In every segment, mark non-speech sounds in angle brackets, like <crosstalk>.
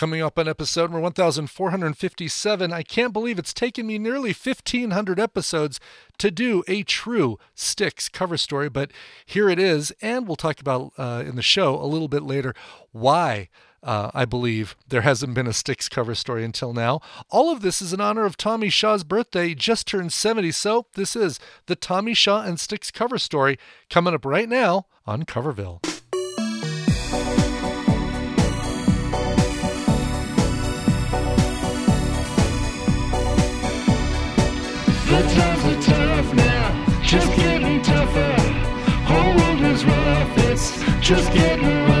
Coming up on episode number 1457, I can't believe it's taken me nearly 1500 episodes to do a true Styx cover story, but here it is, and we'll talk about uh, in the show a little bit later why. Uh, I believe there hasn't been a Styx cover story until now. All of this is in honor of Tommy Shaw's birthday. He just turned 70, so this is the Tommy Shaw and Styx cover story coming up right now on Coverville. The times are tough now, just getting tougher. Whole world is rough, it's just getting rougher.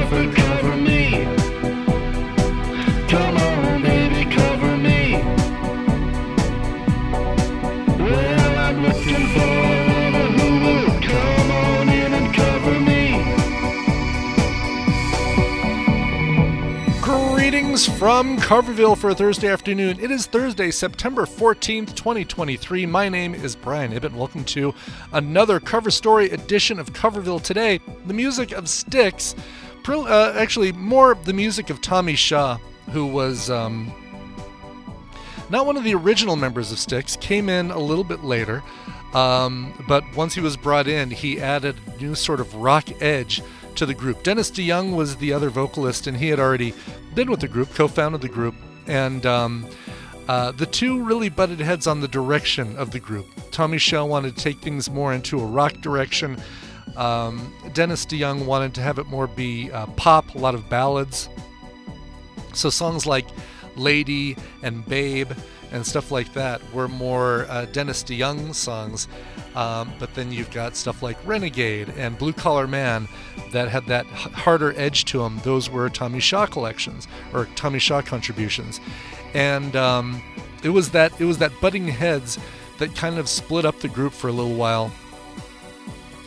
Greetings from Coverville for a Thursday afternoon. It is Thursday, September 14th, 2023. My name is Brian Ibbett. Welcome to another cover story edition of Coverville today. The music of Styx, uh, actually, more the music of Tommy Shaw, who was um, not one of the original members of Styx, came in a little bit later. Um, but once he was brought in, he added a new sort of rock edge to the group. Dennis DeYoung was the other vocalist, and he had already been with the group, co founded the group. And um, uh, the two really butted heads on the direction of the group. Tommy Shaw wanted to take things more into a rock direction. Um, Dennis DeYoung wanted to have it more be uh, pop, a lot of ballads. So songs like Lady and Babe and stuff like that were more uh, Dennis DeYoung songs. Um, but then you've got stuff like Renegade and Blue Collar Man that had that harder edge to them. Those were Tommy Shaw collections or Tommy Shaw contributions, and um, it was that it was that butting heads that kind of split up the group for a little while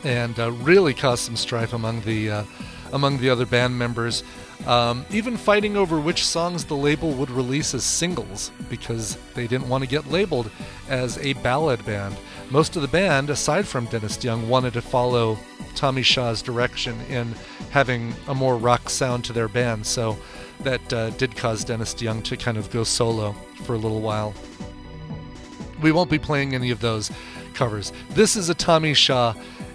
and uh, really caused some strife among the uh, among the other band members. Um, even fighting over which songs the label would release as singles because they didn't want to get labeled as a ballad band. Most of the band, aside from Dennis DeYoung, wanted to follow Tommy Shaw's direction in having a more rock sound to their band, so that uh, did cause Dennis DeYoung to kind of go solo for a little while. We won't be playing any of those covers. This is a Tommy Shaw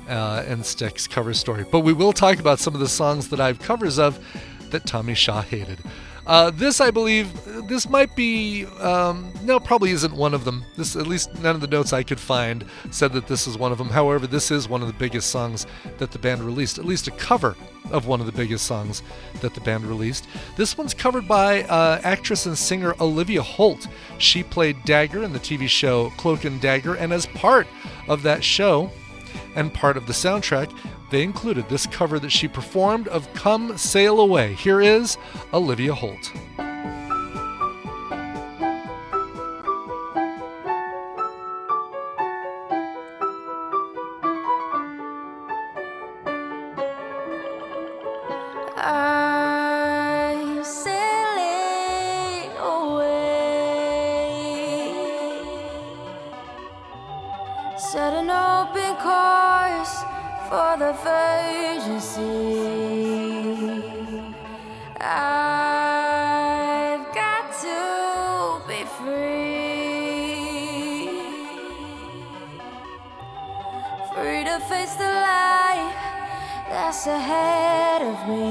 uh, and Styx cover story, but we will talk about some of the songs that I have covers of that Tommy Shaw hated. Uh, this, I believe, this might be. Um, no, probably isn't one of them. This, at least, none of the notes I could find said that this is one of them. However, this is one of the biggest songs that the band released. At least a cover of one of the biggest songs that the band released. This one's covered by uh, actress and singer Olivia Holt. She played Dagger in the TV show Cloak and Dagger, and as part of that show and part of the soundtrack, they included this cover that she performed of Come Sail Away. Here is Olivia Holt. To face the life that's ahead of me.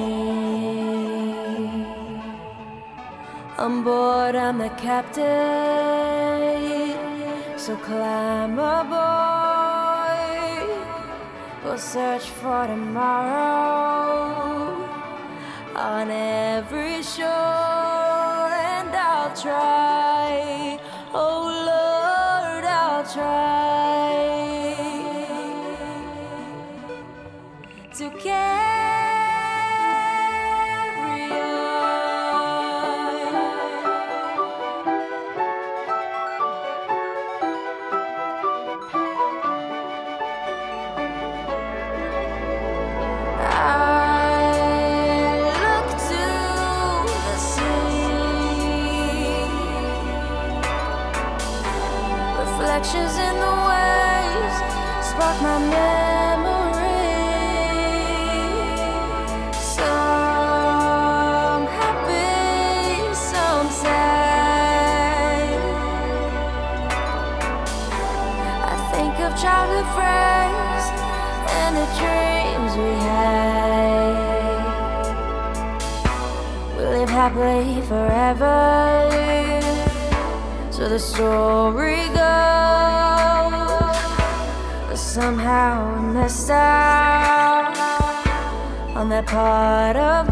On board, I'm the captain, so climb aboard. We'll search for tomorrow on every shore, and I'll try. Live forever. So the story goes. But somehow we missed out on that part of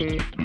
peace.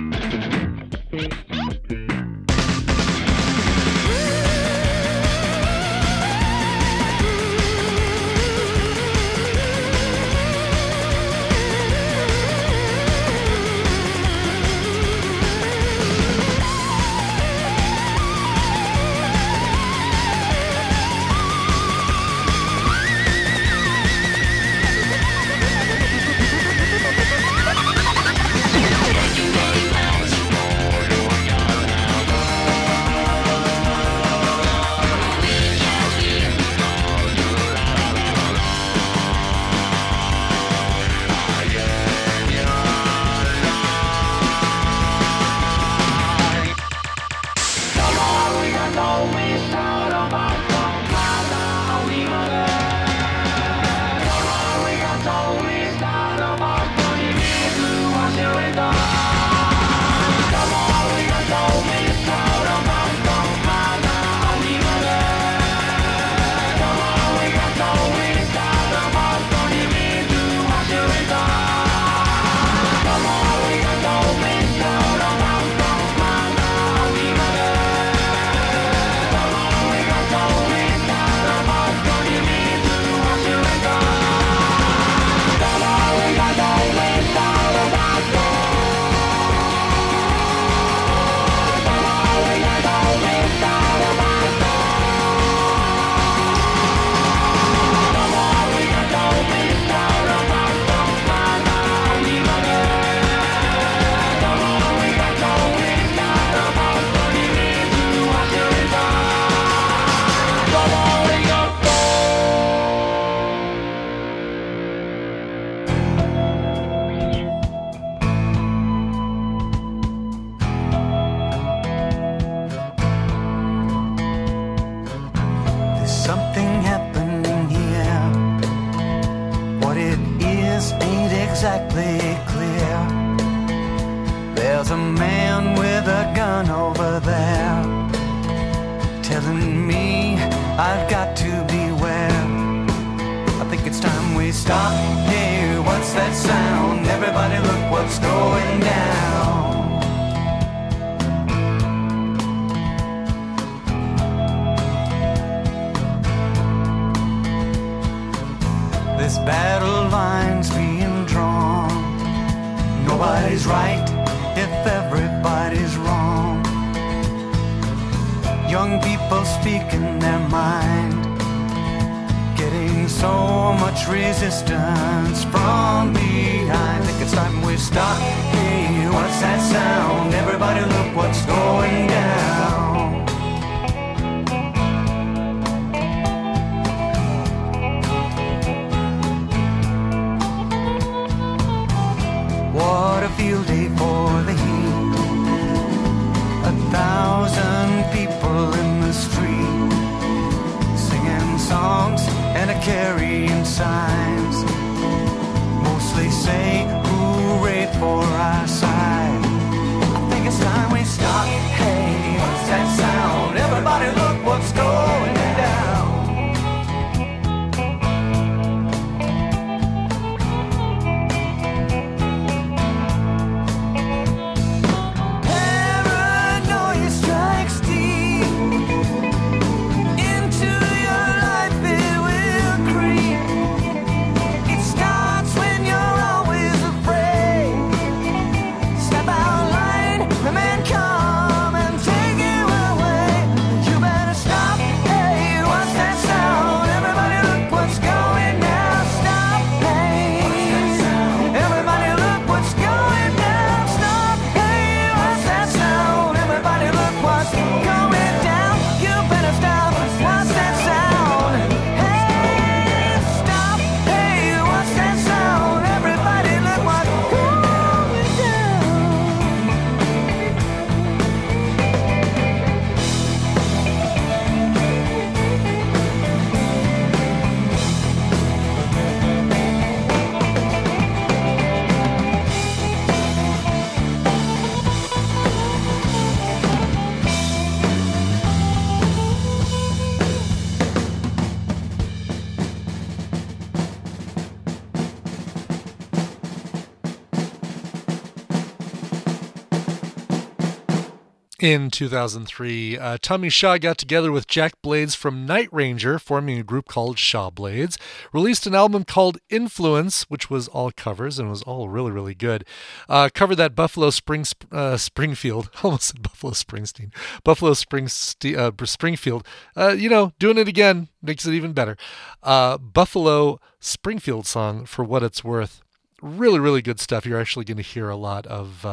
In 2003, uh, Tommy Shaw got together with Jack Blades from Night Ranger, forming a group called Shaw Blades, released an album called Influence, which was all covers and was all really, really good. Uh, covered that Buffalo Spring, uh, Springfield, <laughs> almost said Buffalo Springsteen, Buffalo Springs, uh, Springfield. Uh, you know, doing it again makes it even better. Uh, Buffalo Springfield song, for what it's worth. Really, really good stuff. You're actually going to hear a lot of.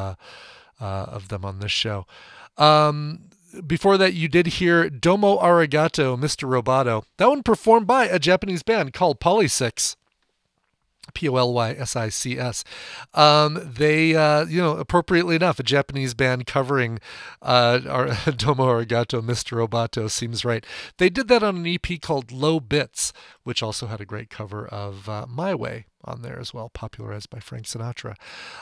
Of them on this show. Um, before that, you did hear Domo Arigato, Mr. Roboto. That one performed by a Japanese band called Polysics. P O L Y S I C S. Um, they, uh, you know, appropriately enough, a Japanese band covering uh, our <laughs> Domo Arigato, Mr. Roboto seems right. They did that on an EP called Low Bits, which also had a great cover of uh, My Way on there as well, popularized by Frank Sinatra.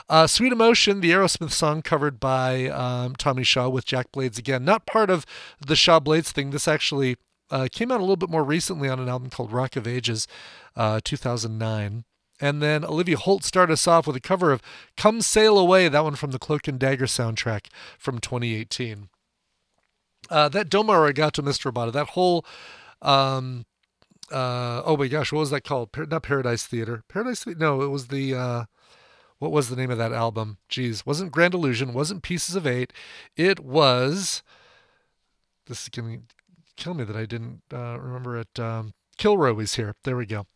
Uh, Sweet Emotion, the Aerosmith song covered by um, Tommy Shaw with Jack Blades again. Not part of the Shaw Blades thing. This actually uh, came out a little bit more recently on an album called Rock of Ages, uh, 2009. And then Olivia Holt started us off with a cover of Come Sail Away, that one from the Cloak and Dagger soundtrack from 2018. Uh, that Domo Arigato Mr. Roboto, that whole, um, uh, oh my gosh, what was that called? Par- not Paradise Theater. Paradise Theater? No, it was the, uh, what was the name of that album? Geez, wasn't Grand Illusion, wasn't Pieces of Eight. It was, this is going to kill me that I didn't uh, remember it. Um, Kilroy was here. There we go.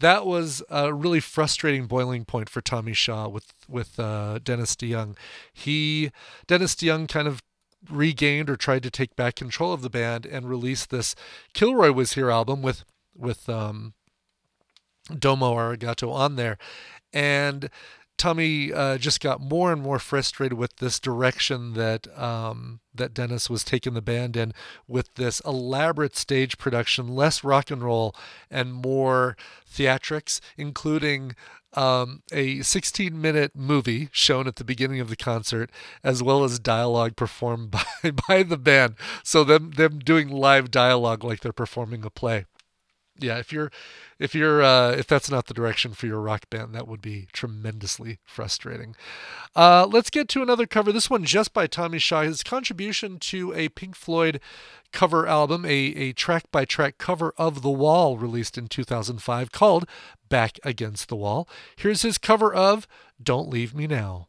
That was a really frustrating boiling point for Tommy Shaw with with uh, Dennis DeYoung. He Dennis DeYoung kind of regained or tried to take back control of the band and released this Kilroy was here album with with um, Domo Arigato on there, and Tommy uh, just got more and more frustrated with this direction that um, that Dennis was taking the band in, with this elaborate stage production, less rock and roll and more theatrics, including um, a 16 minute movie shown at the beginning of the concert, as well as dialogue performed <laughs> by, by the band. So them them doing live dialogue like they're performing a play. Yeah, if you're if you're uh, if that's not the direction for your rock band, that would be tremendously frustrating. Uh, let's get to another cover. This one just by Tommy Shaw. His contribution to a Pink Floyd cover album, a, a track by track cover of The Wall, released in 2005, called Back Against the Wall. Here's his cover of Don't Leave Me Now.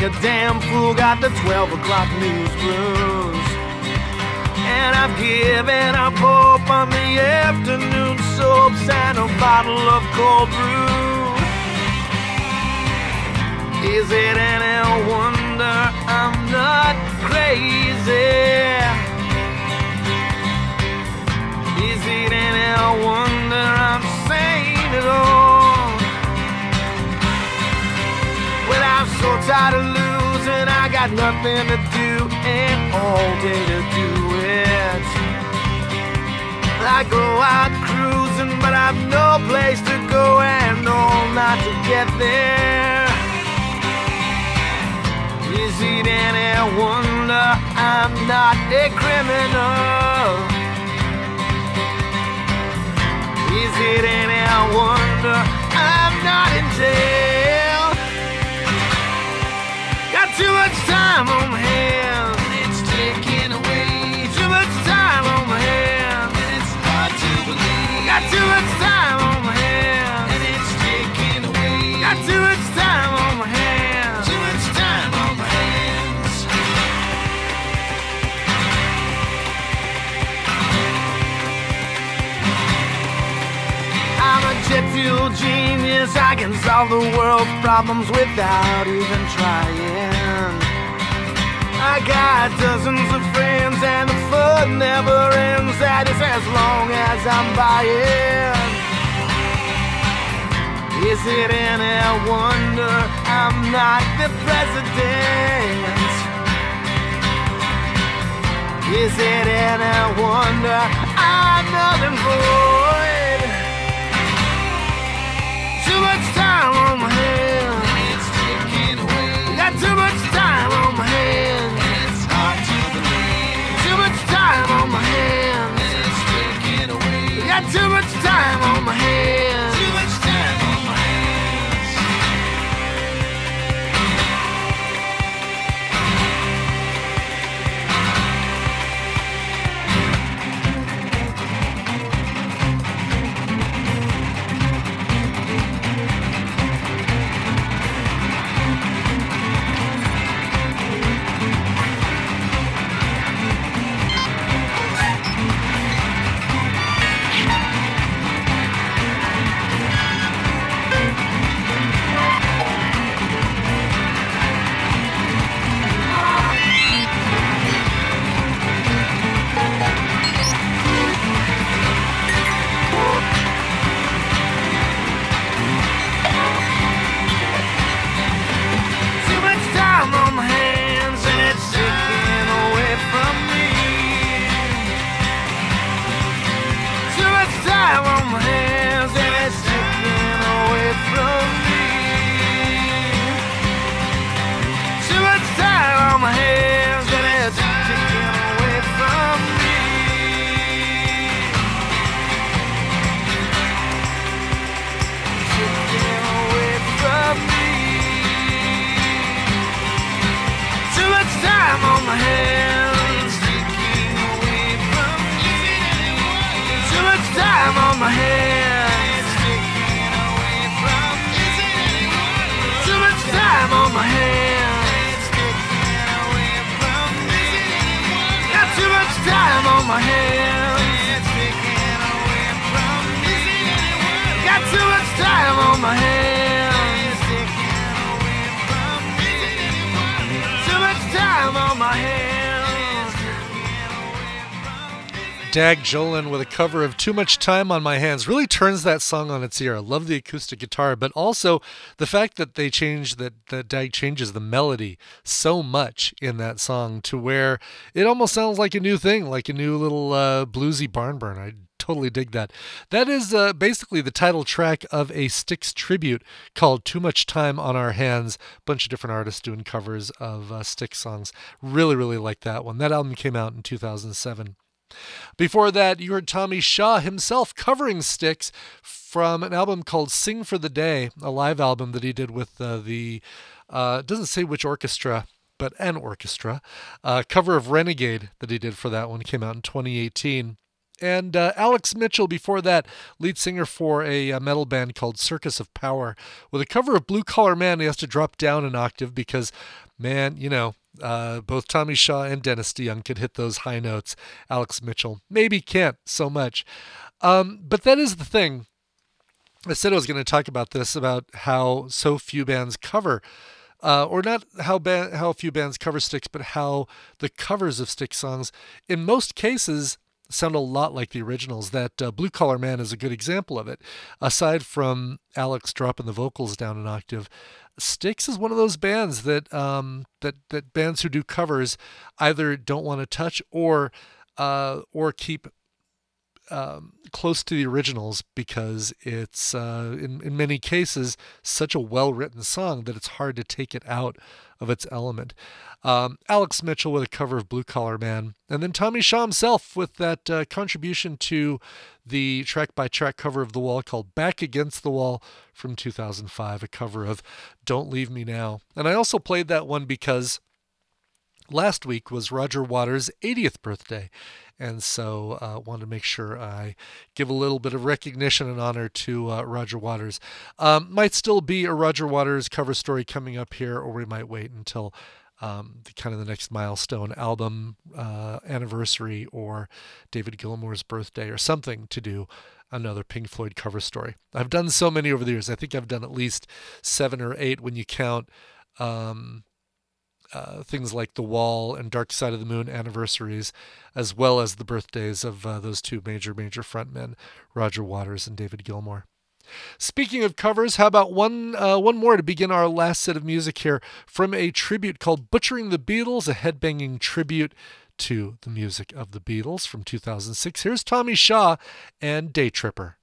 Like a damn fool. Got the 12 o'clock news blues. And I've given up hope on the afternoon soaps and a bottle of cold brew. Is it any wonder I'm not crazy? Is it any wonder I'm sane at all? Well, I'm so tired of losing, I got nothing to do and all day to do it. I go out cruising, but I've no place to go and all night to get there. Is it any wonder I'm not a criminal? Is it any wonder I'm not in jail? Too much time on my hands. and It's taking away too much time on my hands. And it's hard to believe. Got too much time on my hands. And it's taking away. Got too much time on my hands. Too much time on my hands. I'm a jet fuel genius. I can solve the world's problems without even trying. I got dozens of friends, and the fun never ends. That is as long as I'm buying. Is it any wonder I'm not the president? Is it any wonder I'm nothing void? Too much time on my hands. It's taking away. Got too much time my hands. Got too much time on my hands. Dag Jolin with a cover of Too Much Time on My Hands really turns that song on its ear. I love the acoustic guitar, but also the fact that they change that, that Dag changes the melody so much in that song to where it almost sounds like a new thing, like a new little uh, bluesy barn burn. I totally dig that. That is uh, basically the title track of a Styx tribute called Too Much Time on Our Hands. A Bunch of different artists doing covers of uh, Styx songs. Really, really like that one. That album came out in 2007. Before that, you heard Tommy Shaw himself covering Styx from an album called Sing for the Day, a live album that he did with uh, the, uh, doesn't say which orchestra, but an orchestra. Uh, cover of Renegade that he did for that one came out in 2018. And uh, Alex Mitchell, before that, lead singer for a, uh metal band called Circus of Power, with a cover of Blue Collar Man. He has to drop down an octave because, man, you know, uh, both Tommy Shaw and Dennis DeYoung could hit those high notes. Alex Mitchell maybe can't so much. Um, but that is the thing. I said I was going to talk about this about how so few bands cover uh, or not how ba- how few bands cover Styx, but how the covers of Styx songs, in most cases, sound a lot like the originals. That uh, Blue Collar Man is a good example of it. Aside from Alex dropping the vocals down an octave, Styx is one of those bands that um, that that bands who do covers either don't want to touch or uh, or keep um, close to the originals because it's uh, in in many cases such a well written song that it's hard to take it out of its element. Um, Alex Mitchell with a cover of Blue Collar Man, and then Tommy Shaw himself with that uh, contribution to the track by track cover of The Wall called Back Against the Wall from 2005, a cover of Don't Leave Me Now. And I also played that one because last week was Roger Waters' 80th birthday. And so I uh, wanted to make sure I give a little bit of recognition and honor to uh, Roger Waters. Um, might still be a Roger Waters cover story coming up here, or we might wait until um, the kind of the next milestone album uh, anniversary or David Gilmour's birthday or something to do another Pink Floyd cover story. I've done so many over the years. I think I've done at least seven or eight when you count um, uh, things like The Wall and Dark Side of the Moon anniversaries, as well as the birthdays of uh, those two major, major frontmen, Roger Waters and David Gilmour. Speaking of covers, how about one uh, one more to begin our last set of music here from a tribute called "Butchering the Beatles," a headbanging tribute to the music of the Beatles from 2006. Here's Tommy Shaw and Day Tripper.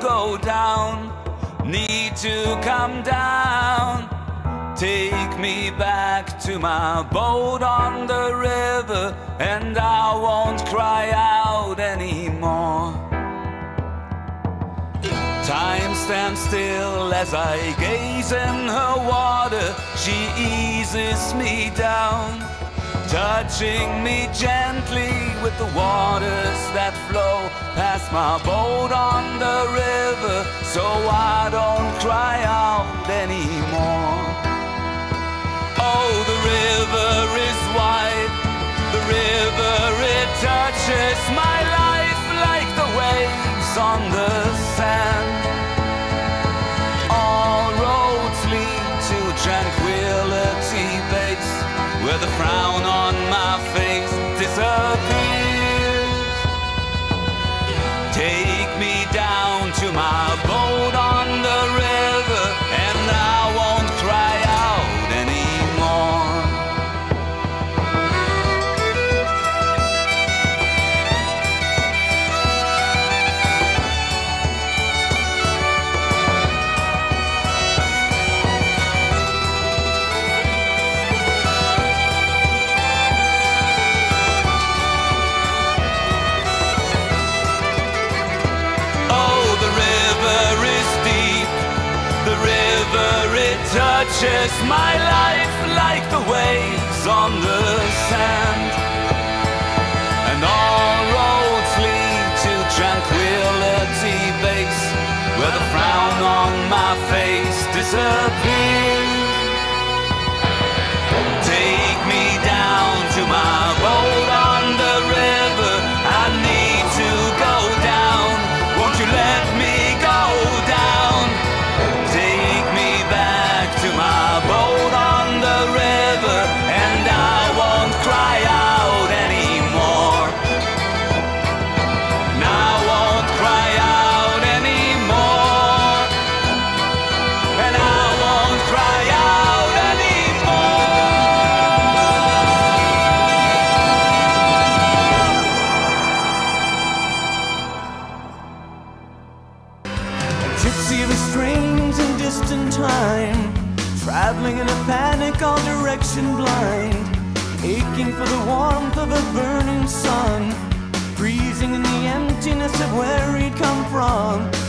Go down, need to come down. Take me back to my boat on the river, and I won't cry out anymore. Time stands still as I gaze in her water. She eases me down, touching me gently with the waters that flow past my boat on the river, so I don't cry out anymore. Oh, the river is wide. The river, it touches my life like the waves on the sand. All roads lead to tranquility base, where the frown on my life like the waves on the sand. And all roads lead to tranquility base, where the frown on my face disappears. Freezing in the emptiness of where he'd come from.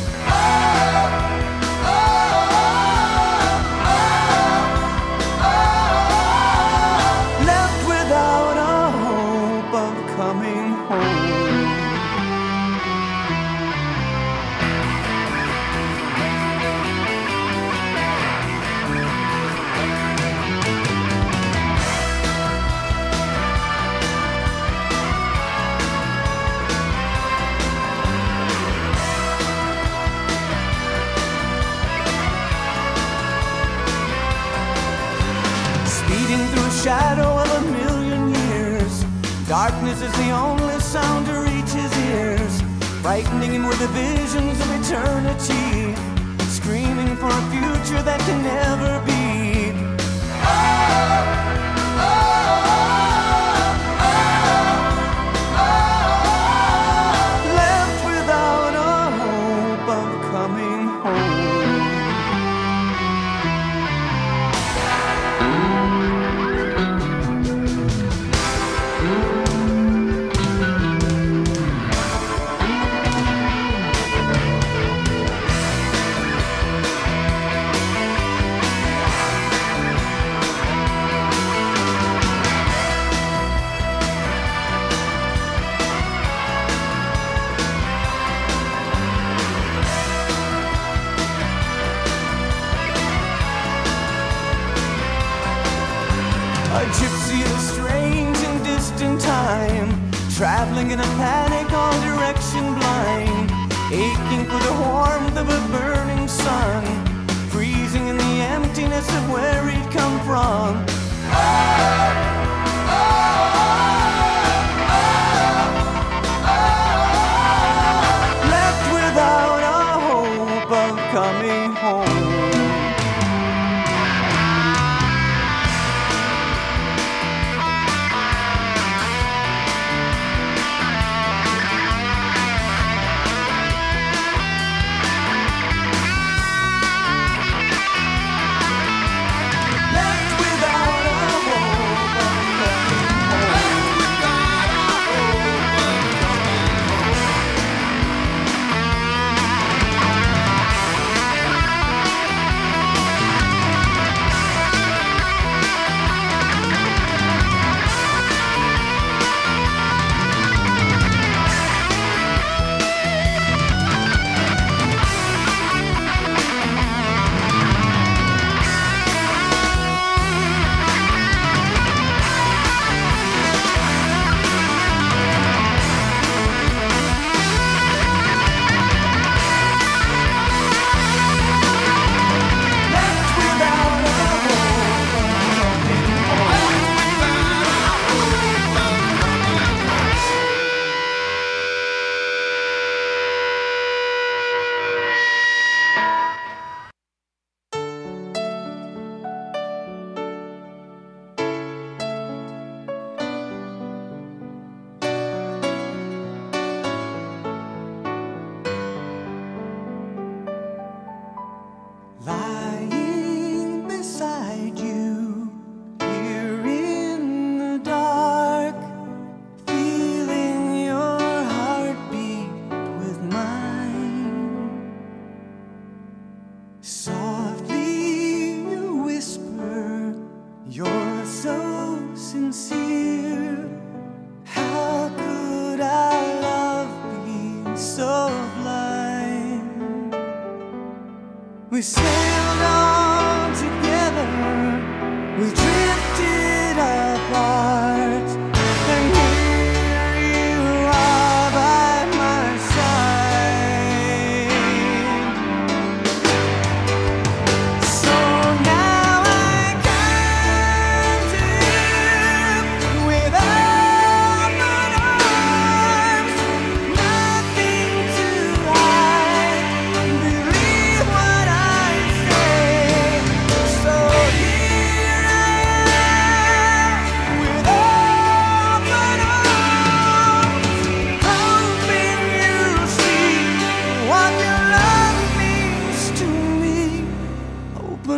The only sound to reach his ears. Frightening him with the visions of eternity. Screaming for a future that can never be. Left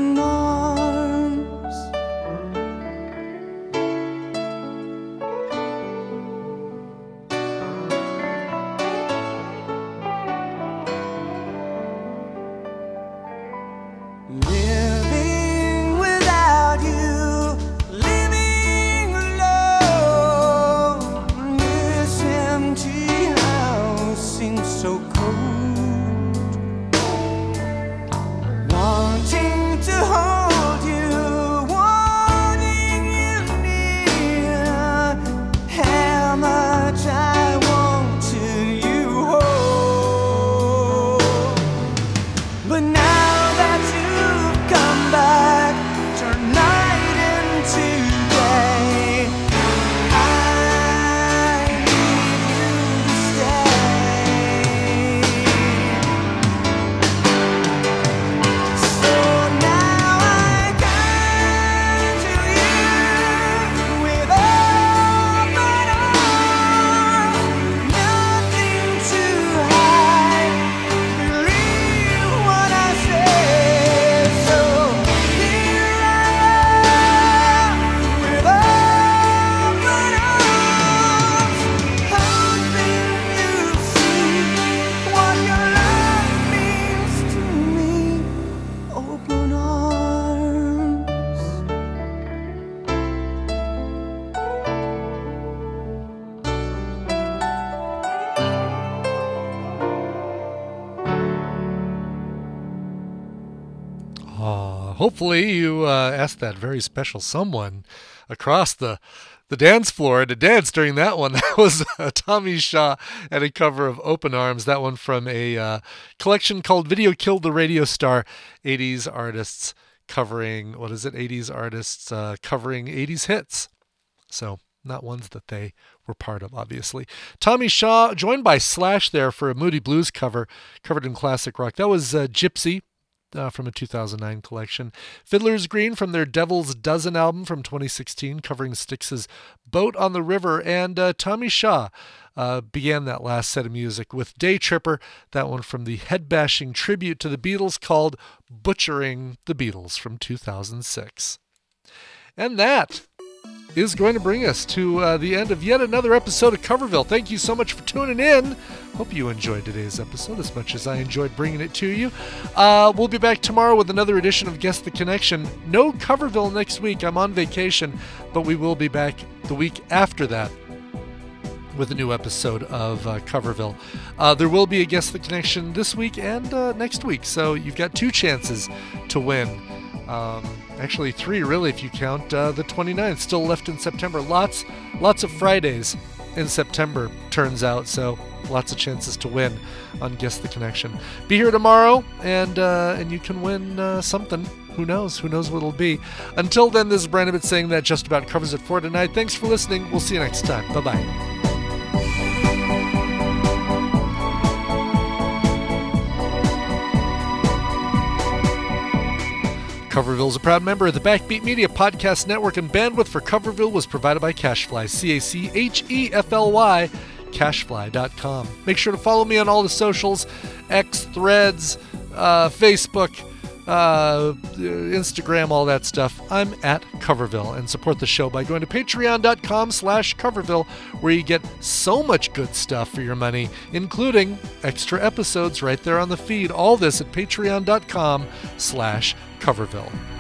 Open arms. Hopefully you uh, asked that very special someone across the the dance floor to dance during that one. <laughs> That was uh, Tommy Shaw and a cover of Open Arms. That one from a uh, collection called Video Killed the Radio Star 80s artists covering, what is it? 80s artists uh, covering 80s hits. So, not ones that they were part of, obviously. Tommy Shaw, joined by Slash there for a Moody Blues cover, covered in classic rock. That was uh, Gypsy uh, from a 2009 collection. Fiddler's Green from their Devil's Dozen album from 2016, covering Styx's Boat on the River. And uh, Tommy Shaw uh, began that last set of music with Day Tripper, that one from the head bashing tribute to the Beatles called Butchering the Beatles from 2006. And that is going to bring us to uh, the end of yet another episode of Coverville. Thank you so much for tuning in. Hope you enjoyed today's episode as much as I enjoyed bringing it to you. Uh, we'll be back tomorrow with another edition of Guess the Connection. No Coverville next week. I'm on vacation, but we will be back the week after that with a new episode of uh, Coverville. Uh, there will be a Guess the Connection this week and uh, next week, so you've got two chances to win. Um, actually, three really if you count uh, the 29th, still left in September. Lots, lots of Fridays in September turns out, so lots of chances to win on Guess the Connection. Be here tomorrow, and uh, and you can win uh, something. Who knows? Who knows what it'll be? Until then, this is Brandon saying that just about covers it for tonight. Thanks for listening. We'll see you next time. Bye bye. Coverville is a proud member of the Backbeat Media Podcast Network, and bandwidth for Coverville was provided by CacheFly, C A C H E F L Y, cachefly.com. Make sure to follow me on all the socials X, Threads, uh, Facebook, uh, Instagram, all that stuff. I'm at Coverville and support the show by going to patreon.com slash Coverville, where you get so much good stuff for your money, including extra episodes right there on the feed. All this at patreon.com slash Coverville.